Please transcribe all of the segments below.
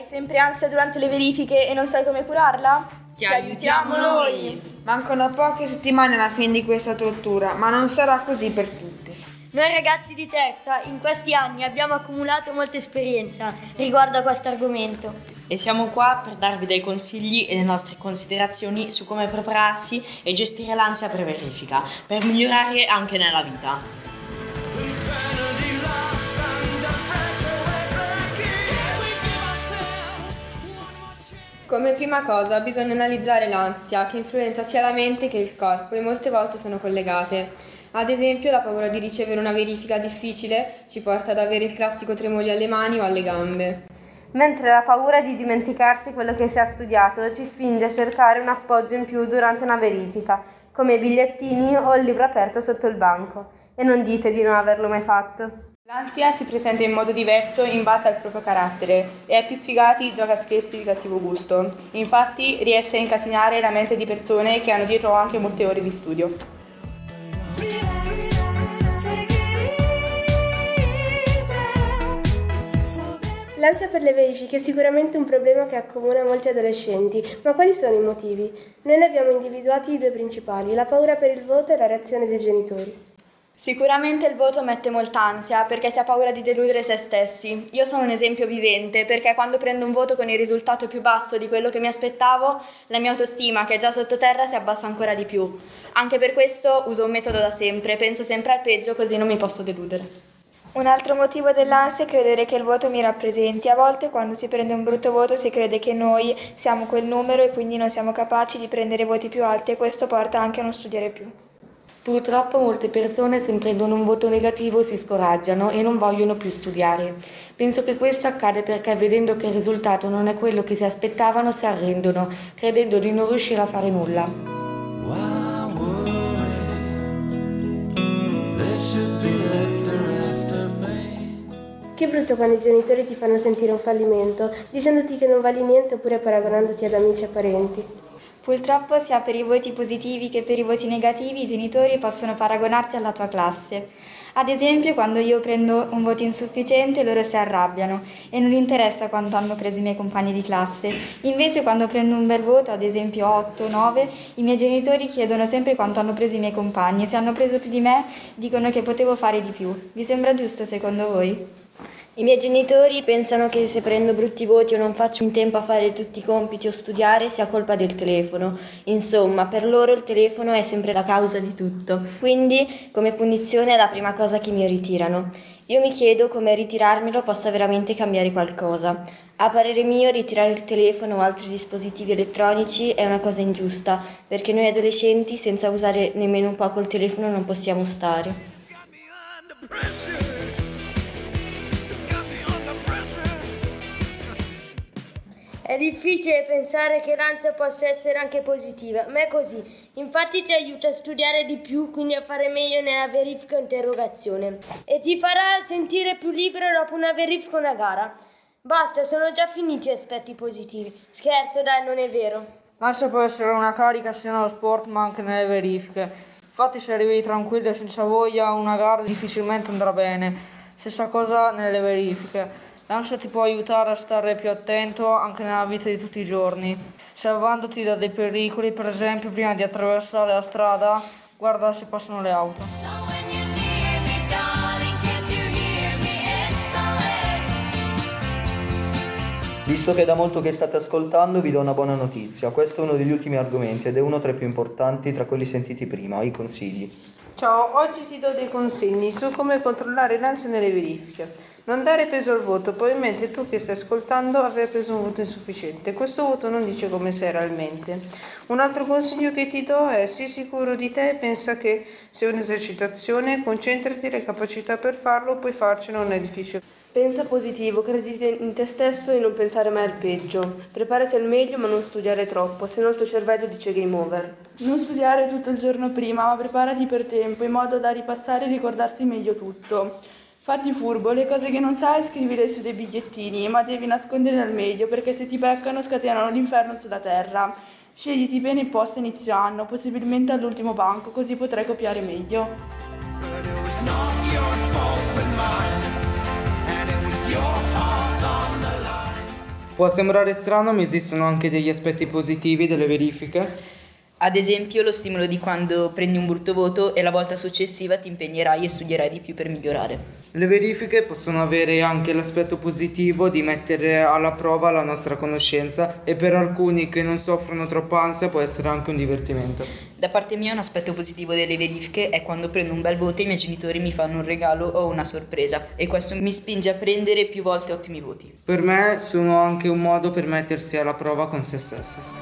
Hai sempre ansia durante le verifiche e non sai come curarla? Ti, aiutiamo noi! Mancano poche settimane alla fine di questa tortura, ma non sarà così per tutti. Noi ragazzi di terza in questi anni abbiamo accumulato molta esperienza riguardo a questo argomento. E siamo qua per darvi dei consigli e le nostre considerazioni su come prepararsi e gestire l'ansia pre-verifica, per migliorare anche nella vita. Come prima cosa bisogna analizzare l'ansia che influenza sia la mente che il corpo e molte volte sono collegate. Ad esempio la paura di ricevere una verifica difficile ci porta ad avere il classico tremolio alle mani o alle gambe. Mentre la paura di dimenticarsi quello che si è studiato ci spinge a cercare un appoggio in più durante una verifica, come i bigliettini o il libro aperto sotto il banco. E non dite di non averlo mai fatto. L'ansia si presenta in modo diverso in base al proprio carattere e ai più sfigati gioca scherzi di cattivo gusto. Infatti riesce a incasinare la mente di persone che hanno dietro anche molte ore di studio. L'ansia per le verifiche è sicuramente un problema che accomuna molti adolescenti, ma quali sono i motivi? Noi ne abbiamo individuati i due principali, la paura per il voto e la reazione dei genitori. Sicuramente il voto mette molta ansia perché si ha paura di deludere se stessi. Io sono un esempio vivente perché quando prendo un voto con il risultato più basso di quello che mi aspettavo, la mia autostima, che è già sottoterra, si abbassa ancora di più. Anche per questo uso un metodo da sempre, penso sempre al peggio così non mi posso deludere. Un altro motivo dell'ansia è credere che il voto mi rappresenti. A volte quando si prende un brutto voto si crede che noi siamo quel numero e quindi non siamo capaci di prendere voti più alti e questo porta anche a non studiare più. Purtroppo molte persone se prendono un voto negativo si scoraggiano e non vogliono più studiare. Penso che questo accade perché vedendo che il risultato non è quello che si aspettavano si arrendono, credendo di non riuscire a fare nulla. Che brutto quando i genitori ti fanno sentire un fallimento, dicendoti che non vali niente oppure paragonandoti ad amici e parenti. Purtroppo sia per i voti positivi che per i voti negativi i genitori possono paragonarti alla tua classe. Ad esempio, quando io prendo un voto insufficiente, loro si arrabbiano e non interessa quanto hanno preso i miei compagni di classe. Invece, quando prendo un bel voto, ad esempio 8, 9, i miei genitori chiedono sempre quanto hanno preso i miei compagni e se hanno preso più di me, dicono che potevo fare di più. Vi sembra giusto secondo voi? I miei genitori pensano che se prendo brutti voti o non faccio in tempo a fare tutti i compiti o studiare sia colpa del telefono. Insomma, per loro il telefono è sempre la causa di tutto. Quindi, come punizione, è la prima cosa che mi ritirano. Io mi chiedo come ritirarmelo possa veramente cambiare qualcosa. A parere mio, ritirare il telefono o altri dispositivi elettronici è una cosa ingiusta, perché noi adolescenti, senza usare nemmeno un po' col telefono, non possiamo stare. È difficile pensare che l'ansia possa essere anche positiva, ma è così. Infatti ti aiuta a studiare di più, quindi a fare meglio nella verifica o interrogazione. E ti farà sentire più libero dopo una verifica o una gara. Basta, sono già finiti gli aspetti positivi. Scherzo, dai, non è vero. L'ansia può essere una carica sia nello sport ma anche nelle verifiche. Infatti se arrivi tranquillo e senza voglia una gara difficilmente andrà bene. Stessa cosa nelle verifiche. L'ansia ti può aiutare a stare più attento anche nella vita di tutti i giorni, salvandoti da dei pericoli, per esempio prima di attraversare la strada, guarda se passano le auto. Visto che è da molto che state ascoltando, vi do una buona notizia. Questo è uno degli ultimi argomenti ed è uno tra i più importanti tra quelli sentiti prima, i consigli. Ciao, oggi ti do dei consigli su come controllare l'ansia nelle verifiche. Non dare peso al voto, probabilmente tu che stai ascoltando avrai preso un voto insufficiente. Questo voto non dice come sei realmente. Un altro consiglio che ti do è sii sicuro di te e pensa che sia un'esercitazione, concentrati, le capacità per farlo, puoi farcela, non è difficile. Pensa positivo, credi in te stesso e non pensare mai al peggio. Preparati al meglio ma non studiare troppo, se no il tuo cervello dice game over. Non studiare tutto il giorno prima, ma preparati per tempo in modo da ripassare e ricordarsi meglio tutto. Fatti furbo, le cose che non sai scrivile su dei bigliettini, ma devi nasconderle al meglio perché se ti beccano scatenano l'inferno sulla terra. Scegliti bene il posto inizio anno, possibilmente all'ultimo banco, così potrai copiare meglio. Può sembrare strano, ma esistono anche degli aspetti positivi delle verifiche. Ad esempio lo stimolo di quando prendi un brutto voto e la volta successiva ti impegnerai e studierai di più per migliorare. Le verifiche possono avere anche l'aspetto positivo di mettere alla prova la nostra conoscenza e per alcuni che non soffrono troppa ansia può essere anche un divertimento. Da parte mia un aspetto positivo delle verifiche è quando prendo un bel voto e i miei genitori mi fanno un regalo o una sorpresa e questo mi spinge a prendere più volte ottimi voti. Per me sono anche un modo per mettersi alla prova con se stessi.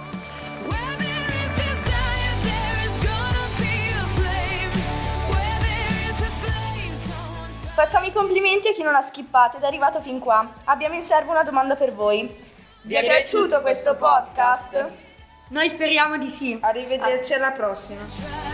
Facciamo i complimenti a chi non ha skippato ed è arrivato fin qua. Abbiamo in serbo una domanda per voi. Vi è piaciuto questo podcast? Noi speriamo di sì. Arrivederci alla prossima.